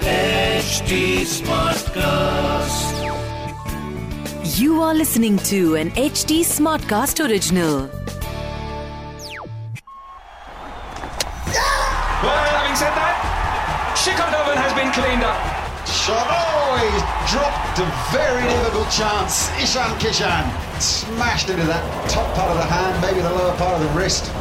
HD Smartcast. You are listening to an HD Smartcast original. Well, having said that, Shikodovan has been cleaned up. Shot. Oh, he's dropped a very difficult chance. Ishan Kishan smashed into that top part of the hand, maybe the lower part of the wrist.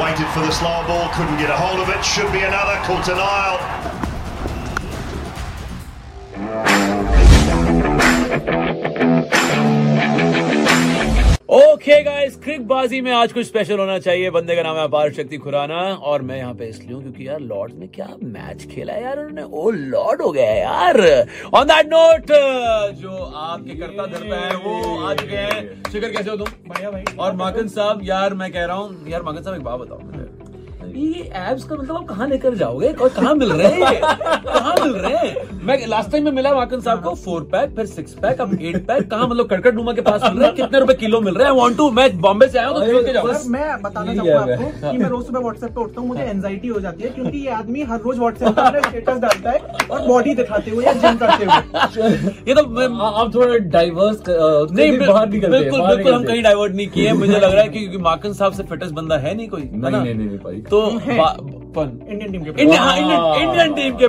Waited for the slower ball, couldn't get a hold of it. Should be another. Caught aisle. Okay guys क्रिक बाजी में आज कुछ special होना चाहिए। बंदे का नाम है अपार शक्ति खुराना और मैं यहाँ पे इसलिए हूँ क्योंकि यार लॉर्ड्स में क्या मैच खेला है यार उन्होंने। ओ लॉर्ड हो गया है यार। ऑन दैट नोट जो आपके करता धरता है वो आ चुके हैं। शिखर कैसे हो तुम? बढ़िया भाई। और माकन साहब यार मैं कह रहा हूँ यार माकन साहब एक बात बताओ ये एब्स का मतलब आप कहाँ लेकर जाओगे? और कहाँ मिल रहे हैं? कहाँ मिल रहे हैं? मैं लास्ट टाइम में मिला वाकन साहब को फोर पैक फिर सिक्स पैक अब एट पैक कहाँ मतलब कड़कट डूमा के पास मिल रहा है? कितने रुपए किलो मिल रहा है? वांट टू मैं बॉम्बे से आया हूँ तो खरीद के जाऊँ मैं बताना चाहूँगा आपको कि मैं रोज सुबह व्हाट्सएप पे उठता हूँ मुझे एंजाइटी हो जाती है क्योंकि ये आदमी हर रोज व्हाट्सएप पे अपना स्टेटस डालता है और बॉडी दिखाते हुए या जिम करते हुए। ये तो आप थोड़ा डाइवर्स नहीं बाहर निकलते हैं, बिल्कुल बिल्कुल हम कहीं डाइवर्ट नहीं किए मुझे लग रहा है क्योंकि माकन साहब से फिटेस्ट बंदा है नहीं कोई नहीं नहीं नहीं नहीं भाई। तो इंडियन टीम के इंडियन इंडियन टीम के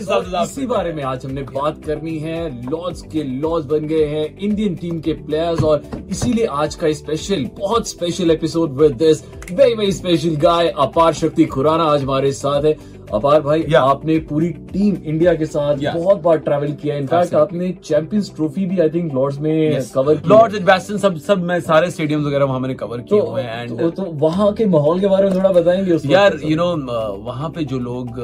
से इसी बारे में आज हमने बात करनी है। लॉर्ड्स के लॉर्ड्स बन गए हैं इंडियन टीम के प्लेयर्स और इसीलिए आज का स्पेशल बहुत special episode with this very very special guy Apar Shakti Khurana आज हमारे साथ है। अपार भाई Yeah. आपने पूरी टीम इंडिया के साथ Yeah. बहुत बार ट्रैवल किया इनफैक्ट आपने चैंपियंस ट्रॉफी भी आई थिंक लॉर्ड्स में कवर की लॉर्ड्स एडवेस्टन सब सब मैं सारे स्टेडियम्स वगैरह वहाँ मैंने कवर किए तो, हुए हैं एंड तो, तो वहाँ के माहौल के बारे में थोड़ा बताएँगे यार यू नो वहाँ पे जो लोग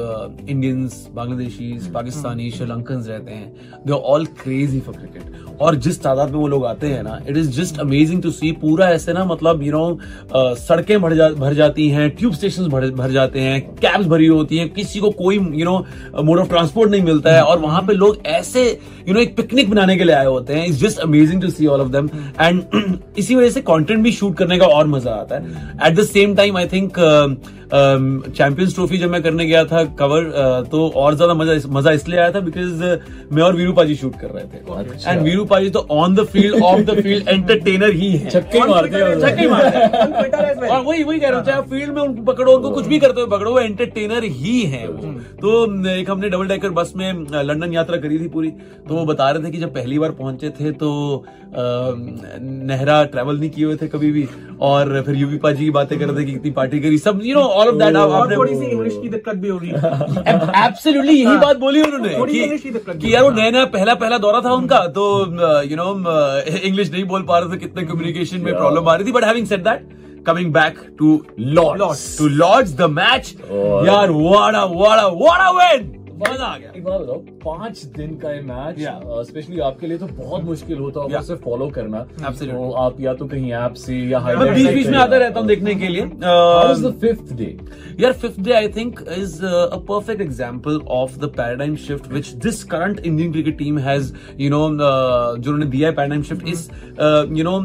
इंडियंस बांग्लादेशी पाकिस्तानी श्रीलंकन रहते हैं they all crazy for cricket और जिस तादाद में वो लोग आते हैं ना it is just amazing to see पूरा ऐसे ना मतलब यू नो सड़कें भर जाती हैं ट्यूब स्टेशन भर जाते हैं कैब्स भरी होती हैं किसी को कोई you know mode of transport नहीं मिलता है। और वहाँ पे लोग ऐसे यू नो एक पिकनिक बनाने के लिए आए होते हैं। It's just amazing to see all of them and इसी वजह से कॉन्टेंट भी शूट करने का और मज़ा आता है। At the same time I think Champions Trophy जब मैं करने गया था कवर तो और ज़्यादा मज़ा मज़ा इसलिए आया था बिकॉज़ मैं और वीरू पाजी शूट कर रहे थे। एंड वीरू पाजी तो on the field off the field entertainer ही है। छक्के मारते हैं। छक्के मारते हैं। और वही वही कह रहा हूँ चाहे फ़ील्ड में उनको पकड़ो उनको कुछ भी करते हुए पकड़ो वो एंटरटेनर ही है वो। तो एक हमने डबल डेकर बस में लंदन यात्रा करी थी पूरी। तो वो बता रहे थे कि जब पहली बार पहुँचे थे तो अ, नेहरा ट्रैवल नहीं किए हुए थे कभी भी। और फिर यूपी पाजी की बातें कर रहे थे कि कितनी पार्टी करी। सब you know all of that और थोड़ी सी इंग्लिश की दिक्कत भी होगी। एब्सोल्युटली यही बात बोली उन्होंने थोड़ी कि- इंग्लिश की दिक्कत कि यार वो नया नया पहला पहला दौरा था उनका तो यू नो इंग्लिश नहीं बोल पा रहे थे कितने कम्युनिकेशन में प्रॉब्लम आ रही थी but having said that coming back to Lord's to Lord's the match यार a, what a विन मज़ा आ गया। एक बात बताओ पाँच दिन का ये मैच स्पेशली आपके लिए तो बहुत मुश्किल होता होगा उसे फॉलो करना। तो आप या तो कहीं ऐप से या बीच बीच में आता रहता हूँ देखने के लिए। The fifth day? यार fifth day I think is a perfect example of the paradigm shift which this current Indian cricket team has you know जो उन्होंने दिया है पैराडाइम शिफ्ट इस यू नो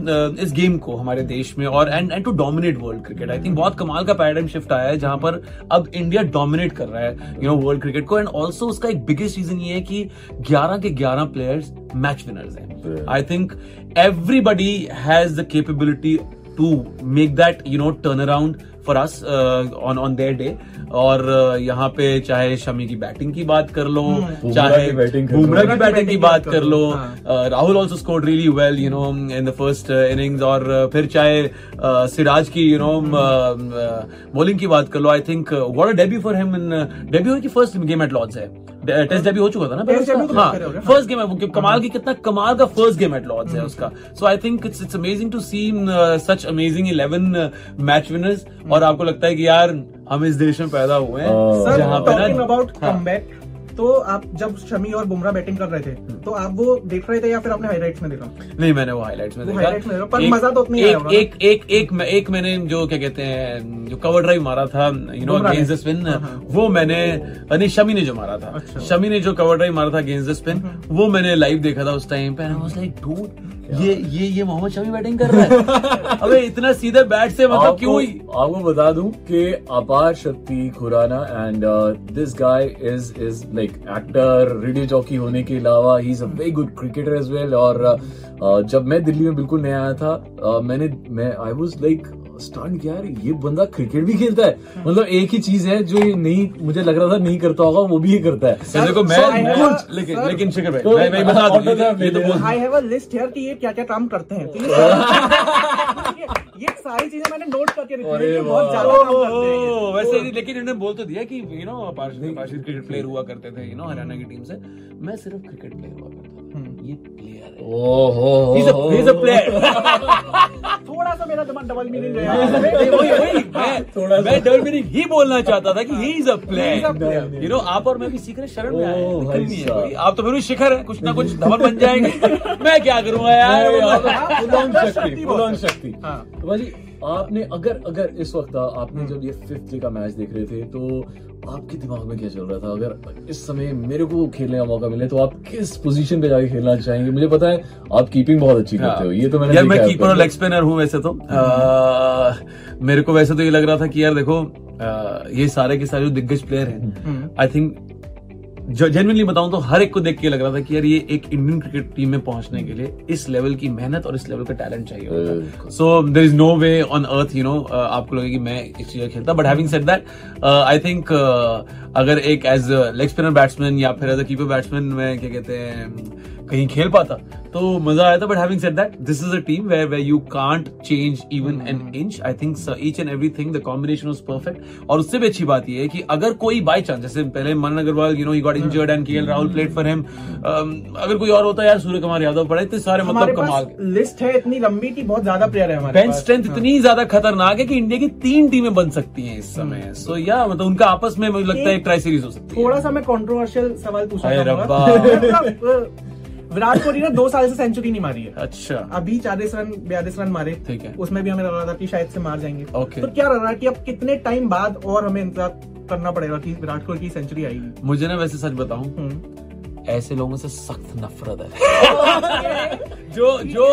इस गेम को हमारे देश में और and and to dominate world cricket I think बहुत कमाल का पैराडाइम शिफ्ट आया है जहाँ पर अब इंडिया डोमिनेट कर रहा है यू नो वर्ल्ड क्रिकेट को एंड ऑल्सो उसका एक बिगेस्ट रीजन ये है कि 11 के 11 प्लेयर्स मैच विनर्स हैं। I think everybody has the capability to make that you know turn around for us on on their day और uh, यहाँ पे चाहे शमी की बैटिंग की बात कर लो चाहे कर लो। बुमराह की बैटिंग की बात कर लो। uh, Rahul also scored really well you know in the first innings और uh, फिर चाहे uh, सिराज की यू नो बॉलिंग की बात कर लो। I think what a debut for him in debut की फ़र्स्ट गेम एट लॉर्ड्स है। टेस्ट डेब्यू हो चुका था ना तो हाँ। फ़र्स्ट गेम है वो कमाल की कितना कमाल का फ़र्स्ट गेम एट लॉर्ड्स है उसका। So I think it's it's amazing to see such amazing eleven match winners और आपको लगता है कि यार हम इस देश में पैदा हुए हैं जहाँ पे ना अबाउट हाँ। कमबैक तो आप जब शमी और बुमराह बैटिंग कर रहे थे तो आप वो देख रहे थे या फिर आपने हाईलाइट में देखा नहीं मैंने वो हाईलाइट में देखा में पर मज़ा तो उतना एक? एक एक एक एक मैंने जो क्या कहते हैं जो कवर ड्राइव मारा था you know against the spin. वो मैंने नहीं शमी ने जो मारा था अच्छा। शमी ने जो कवर ड्राइव मारा था अगेंस्ट द स्पिन वो मैंने लाइव देखा था उस टाइम पे आई वाज लाइक डूड ये ये ये मोहम्मद शमी बैटिंग कर रहा है। अबे इतना सीधे बैट से मतलब क्यों ही? आपको बता दूँ कि Apar Shakti Khurana and this guy is is like actor radio jockey होने के अलावा he is a very good cricketer as well और uh, जब मैं दिल्ली में बिल्कुल नया आया था uh, मैंने मैं आई वाज लाइक स्टन किया यार ये बंदा क्रिकेट भी खेलता है। मतलब एक ही चीज़ है जो ये नहीं मुझे लग रहा था नहीं करता होगा वो भी ये करता है। सर देखो मैं, सर, मैं सर, लेकिन सर, लेकिन शिखर भाई तो मैं मैं बता दूँ ये तो- तो बोल I have a list here कि ये क्या क्या काम करते हैं। ये सारी- चीज़ें मैंने नोट करके रखी है बहुत ज़्यादा काम करते हैं वैसे ही लेकिन इन्होंने बोल तो दिया कि यू नो पार्षद पार्षद क्रिकेट प्लेयर हुआ करते थे यू नो हरियाणा की टीम से। मैं सिर्फ़ क्रिकेट प्लेयर हुआ करता था। ये प्लेयर है। ओहो। He's a, he's a player. थोड़ा सा मेरा दिमाग डबल मीनिंग वही वही मैं मैं डबल मीनिंग ही बोलना चाहता था कि he is a player you know आप और मैं भी सीख रहे शरण में आए हैं, नहीं है। आप तो फिर भी शिखर है कुछ ना कुछ धवल बन जाएँगे। मैं क्या करूँगा यार? मतलब- फुल शक्ति शक्ति। है। हाँ। आपने अगर अगर इस वक्त आपने जब ये फिफ्थ डे का मैच देख रहे थे तो आपके दिमाग में क्या चल रहा था? अगर इस समय मेरे को खेलने का मौका मिले तो आप किस पोजीशन पे जाके खेलना चाहेंगे? मुझे पता है आप कीपिंग बहुत अच्छी करते हो। ये तो मैंने यार मैं कीपर और लेग स्पिनर हूँ वैसे तो। आ, मेरे को वैसे तो ये लग रहा था कि यार देखो आ, ये सारे के सारे जो दिग्गज प्लेयर हैं आई थिंक जेनवनली बताऊँ तो हर एक को देख के लग रहा था कि यार ये एक इंडियन क्रिकेट टीम में पहुँचने के लिए इस लेवल की मेहनत और इस लेवल का टैलेंट चाहिए होता so there is no way on earth you know आपको लगे कि मैं इस चीज़ खेलता। But having said that I think अगर एक एज लेग स्पिनर बैट्समैन या फिर एज अ कीपर बैट्समैन में क्या कहते हैं कहीं खेल पाता तो मज़ा आया था but having said that this is a team where where you can't change even an inch I think each and everything the combination was perfect और उससे भी अच्छी बात यह है कि अगर कोई बाई चांस जैसे पहले Manan Agarwal you know he got injured and KL Rahul played for him अगर कोई और होता यार सूर्य कुमार यादव पड़े इतने सारे मतलब कमाल। लिस्ट है इतनी लंबी की बहुत ज़्यादा प्लेयर है हमारे बेंच स्ट्रेंथ इतनी ज़्यादा खतरनाक है कि इंडिया की तीन टीमें बन सकती हैं इस समय। सो या मतलब उनका आपस में मुझे लगता है एक ट्राई सीरीज़ हो सकती है। थोड़ा सा मैं कंट्रोवर्शियल सवाल मतलब, विराट कोहली ने दो साल से सेंचुरी नहीं मारी है। अच्छा। अभी चालीस रन बयालीस रन मारे। ठीक है। उसमें भी हमें लग रहा था कि शायद से मार जाएँगे। ओके। तो क्या लग रहा है कि अब कितने टाइम बाद और हमें इंतज़ार करना पड़ेगा कि विराट कोहली की सेंचुरी आएगी? मुझे ना वैसे सच बताऊँ हम्म। ऐसे लोगों से सख्त नफरत है। जो जो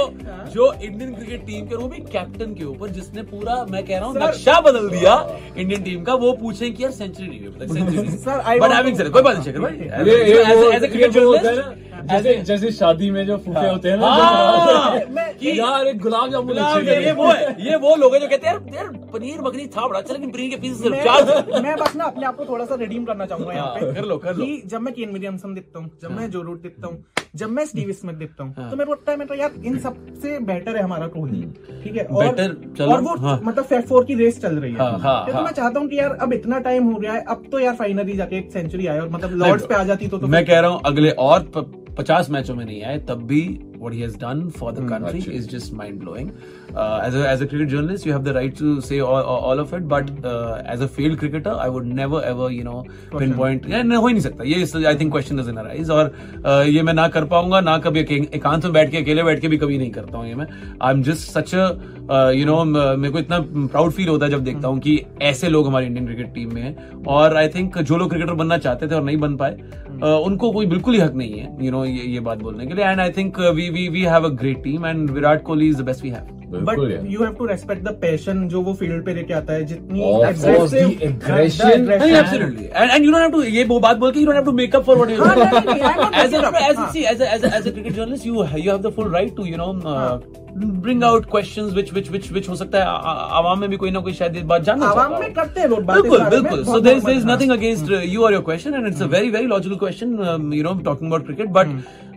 जो इंडियन क्रिकेट टीम के वो भी कैप्टन के ऊपर जिसने पूरा मैं कह रहा हूँ नक्शा बदल दिया इंडियन टीम का वो पूछे कि यार सेंचुरी नहीं हुई sir, I but having said कोई बात नहीं शेखर भाई। एज ए क्रिकेट है जर्नलिस्ट ना, जैसे जैसे शादी में जो फूफे होते हैं ना हाँ, मैं- यार एक गुलाब जामुन ये ये वो है। ये वो लोग हैं जो कहते हैं यार पनीर बकरी था बड़ा अच्छा लेकिन पनीर के पीस सिर्फ़ चार मैं बस ना अपने आप को थोड़ा सा रिडीम करना चाहूँगा यहाँ पे हाँ, कर लो, कर लो। जब मैं केन विलियमसन देखता हूँ जब मैं जो रूट देखता हूँ जब मैं स्टीव स्मिथ देखता हूँ तो मेरे को लगता है मतलब यार इन सबसे बेटर है हमारा कोहली ठीक है? और Better, चलो, और वो हाँ। मतलब फेफ फोर की रेस चल रही है। हाँ, हाँ, तो हाँ। मैं चाहता हूँ कि यार अब इतना टाइम हो गया है अब तो यार फाइनली जाके एक सेंचुरी आए और मतलब लॉर्ड्स पे आ जाती तो, तो मैं कह रहा हूँ अगले और प- पचास मैचों में नहीं आए तब भी what he has done for the country is just mind blowing. Uh, as a as a cricket journalist, you have the right to say all, all of it, but uh, as a failed cricketer, I would never ever you know pinpoint. Yeah, नहीं, हो ही नहीं सकता ये I think question doesn't arise और uh, ये मैं ना कर पाऊँगा ना कभी एकांत में बैठ के अकेले बैठ के भी कभी नहीं करता हूँ ये मैं I am just such you know मेरे को इतना प्राउड फील होता है जब देखता हूँ कि ऐसे लोग हमारे इंडियन क्रिकेट टीम में हैं। और आई थिंक जो लोग क्रिकेटर बनना चाहते थे और नहीं बन पाए उनको कोई बिल्कुल ही हक नहीं है यू नो ये बात बोलने के लिए। And I think we we we have a great team and Virat Kohli is the best we have but you have to respect the passion जो वो फ़ील्ड पे लेके आता है जितनी and and you don't to ये वो बात बोल के you don't have to make for what you हाँ, हाँ. cricket journalist you you have the full right to you know uh, bring out questions which which which which हो सकता है आवाम में भी कोई ना कोई शायद ये बात जानना आवाम में हो। करते हैं लोग बिल्कुल बिल्कुल बहुत so there is there is normal, nothing हाँ. against uh, you or your question and it's a very very logical question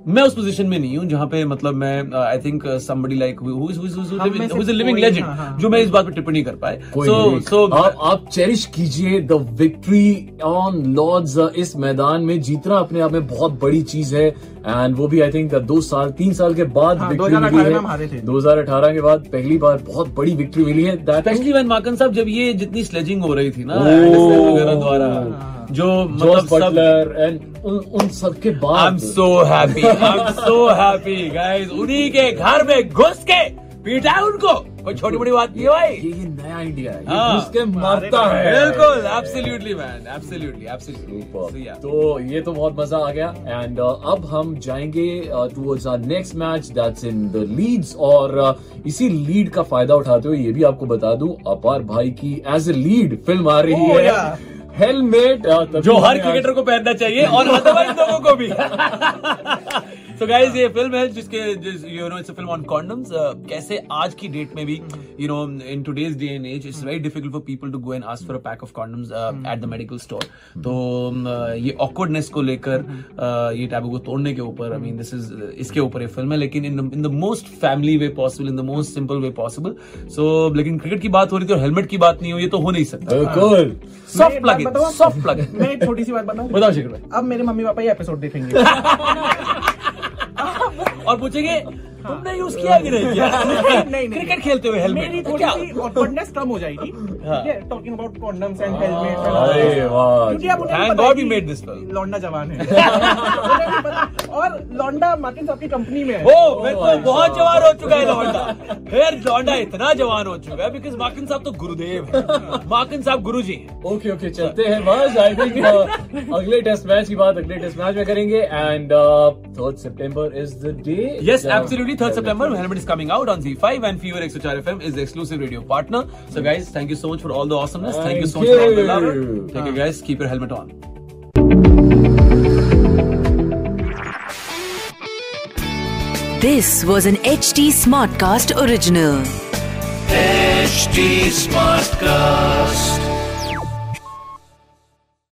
मैं उस पोजीशन में नहीं हूँ जहाँ पे मतलब मैं I think somebody like who who living legend हाँ, हाँ. जो मैं इस बात पे टिप्पणी कर पाए। सो सो आप चेरिश कीजिए द विक्ट्री ऑन लॉर्ड्स इस मैदान में। जीतना अपने आप में बहुत बड़ी चीज़ है। एंड वो भी आई थिंक दो साल तीन साल के बाद हाँ, विक्ट्री 2018 मिली में हम हारे थे। है 2018 के बाद पहली बार बहुत बड़ी विक्ट्री मिली है। स्पेशली वैन माकन साहब जब ये जितनी स्लेजिंग हो रही थी ना वगैरह द्वारा। जो मतलब सब एंड उन, उन सब के आई एम बाद। So happy I am so happy guys उन्हीं के घर में घुस के पीटा उनको। कोई छोटी बड़ी बात नहीं है भाई। ये ये नया इंडिया है। हाँ। घुस के मारता है। बिल्कुल एब्सोल्युटली मैन एब्सोल्युटली एब्सोल्युटली तो ये तो बहुत मज़ा आ गया। एंड uh, अब हम जाएँगे towards our next match that's in the Leeds और uh, इसी लीड का फ़ायदा उठाते हुए ये भी आपको बता दूँ अपार भाई की एज ए लीड फ़िल्म आ रही Oh, है। yeah. हेलमेट जो हर क्रिकेटर को पहनना चाहिए और अदरवाइज़ लोगों को भी। सो गाइस ये फ़िल्म है जिसके you know it's a film on condoms कैसे आज की डेट में भी you know in today's day and as it's very difficult for people to go and ask for a pack of condoms at the medical store तो um, uh, ये awkwardness को लेकर uh, ये टैबू को तोड़ने के ऊपर आई मीन दिस इज़ इसके ऊपर ये फ़िल्म है लेकिन in in the most family way possible in the most simple way possible so लेकिन क्रिकेट की बात हो रही थी और हेलमेट की बात नहीं हो ये तो हो नहीं सकता। बिल्कुल। सॉफ्ट बताऊँ? सॉफ्ट प्लग मैं एक छोटी सी बात बताऊँ? बताओ शिखर अब मेरे मम्मी पापा ये एपिसोड देखेंगे। और पूछेंगे तुमने यूज़ किया कि नहीं किया। क्रिकेट खेलते हुए मेरी हेलमेट थोड़ी सी कम हो जाएगी। है टॉकिंग अबाउट कॉन्डम्स एंड अरे हेलमेट वाह made this film. लौंडा जवान है। और लौंडा मार्टिन साहब की कंपनी में है। ओ बिल्कुल बहुत जवान हो चुका है लौंडा। फिर लौंडा इतना जवान हो चुका है बिकॉज़ साहब तो गुरुदेव है। साहब गुरु जी हैं। ओके ओके चलते हैं। बस आई थिंक अगले टेस्ट मैच की बात अगले टेस्ट मैच में करेंगे। And third September is the day Yes, absolutely. 3rd September, Helmet is coming out on Z5 and Fever X4 FM is the exclusive radio partner. So, guys, thank you so much for all the awesomeness. Thank, you so much for all the love. you. Thank you, guys. Keep your helmet on. This was an HD Smartcast original. HT Smartcast.